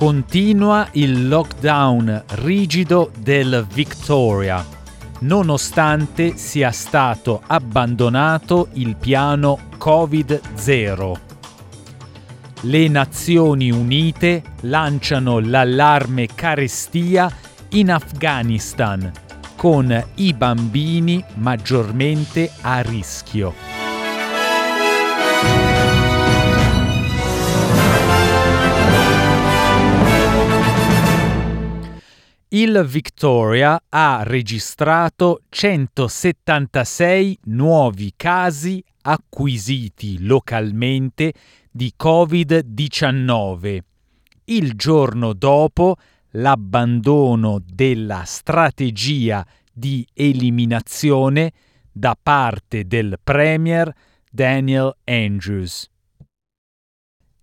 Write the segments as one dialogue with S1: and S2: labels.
S1: Continua il lockdown rigido del Victoria, nonostante sia stato abbandonato il piano Covid-0. Le Nazioni Unite lanciano l'allarme carestia in Afghanistan, con i bambini maggiormente a rischio. Il Victoria ha registrato 176 nuovi casi acquisiti localmente di Covid-19, il giorno dopo l'abbandono della strategia di eliminazione da parte del Premier Daniel Andrews.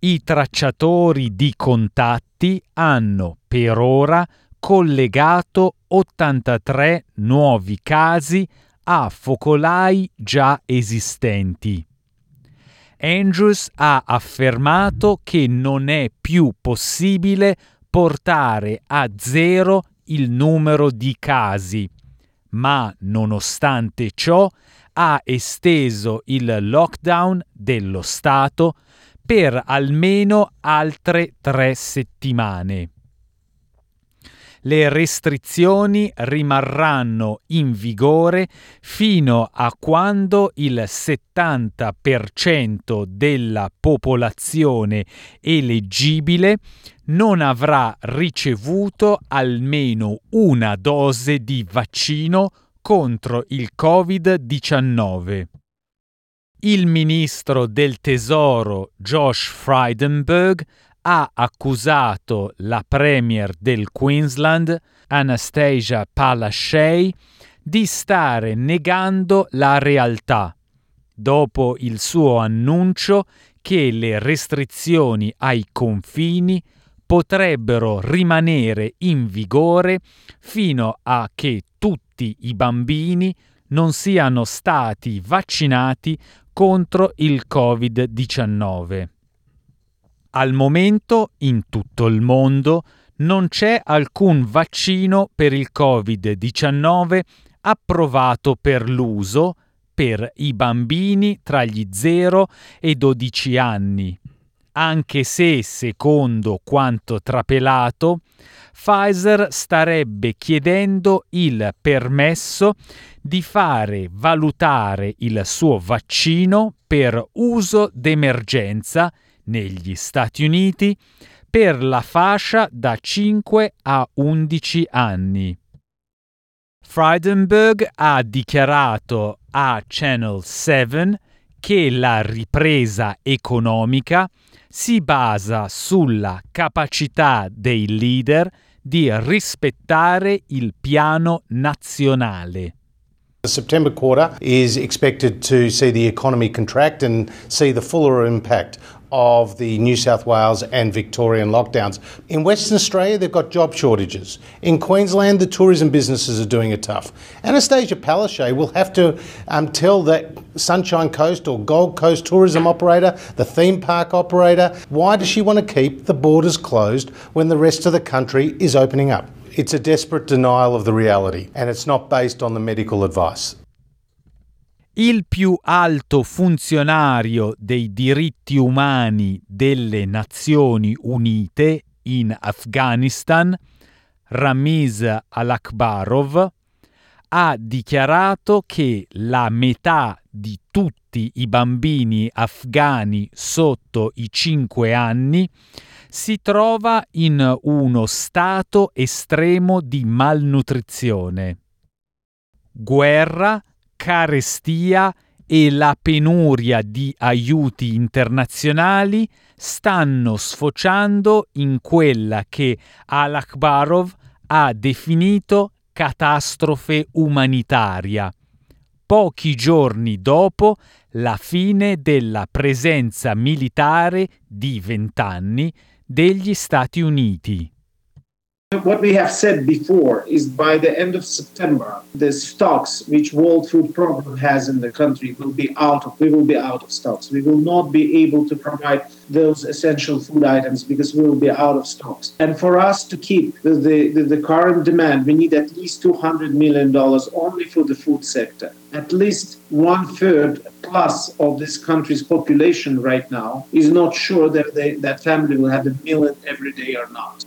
S1: I tracciatori di contatti hanno per ora collegato 83 nuovi casi a focolai già esistenti. Andrews ha affermato che non è più possibile portare a zero il numero di casi, ma nonostante ciò ha esteso il lockdown dello Stato per almeno altre tre settimane le restrizioni rimarranno in vigore fino a quando il 70% della popolazione eleggibile non avrà ricevuto almeno una dose di vaccino contro il Covid-19. Il ministro del Tesoro Josh Frydenberg ha accusato la Premier del Queensland, Anastasia Palaszczuk, di stare negando la realtà dopo il suo annuncio che le restrizioni ai confini potrebbero rimanere in vigore fino a che tutti i bambini non siano stati vaccinati contro il Covid-19. Al momento in tutto il mondo non c'è alcun vaccino per il Covid-19 approvato per l'uso per i bambini tra gli 0 e 12 anni, anche se, secondo quanto trapelato, Pfizer starebbe chiedendo il permesso di fare valutare il suo vaccino per uso d'emergenza negli Stati Uniti per la fascia da 5 a 11 anni. Frydenberg ha dichiarato a Channel 7 che la ripresa economica si basa sulla capacità dei leader di rispettare il piano nazionale.
S2: The September quarter is expected to see the economy contract and see the fuller impact of the New South Wales and Victorian lockdowns. In Western Australia, they've got job shortages. In Queensland, the tourism businesses are doing it tough. Anastasia Palaszczuk will have to um, tell that Sunshine Coast or Gold Coast tourism operator, the theme park operator, why does she want to keep the borders closed when the rest of the country is opening up? It's a desperate denial of the reality, and it's not based on the medical advice.
S1: Il più alto funzionario dei diritti umani delle Nazioni Unite in Afghanistan, Ramiz Al-Akbarov, ha dichiarato che la metà di tutti i bambini afghani sotto i 5 anni si trova in uno stato estremo di malnutrizione. Guerra, carestia e la penuria di aiuti internazionali stanno sfociando in quella che Al-Akbarov ha definito catastrofe umanitaria, pochi giorni dopo la fine della presenza militare di vent'anni degli Stati Uniti.
S3: What we have said before is by the end of September, the stocks which World Food Program has in the country will be out of, we will be out of stocks. We will not be able to provide those essential food items because we will be out of stocks. And for us to keep the, the, the current demand, we need at least $200 million only for the food sector. At least one third plus of this country's population right now is not sure that they, that family will have a meal every day or not.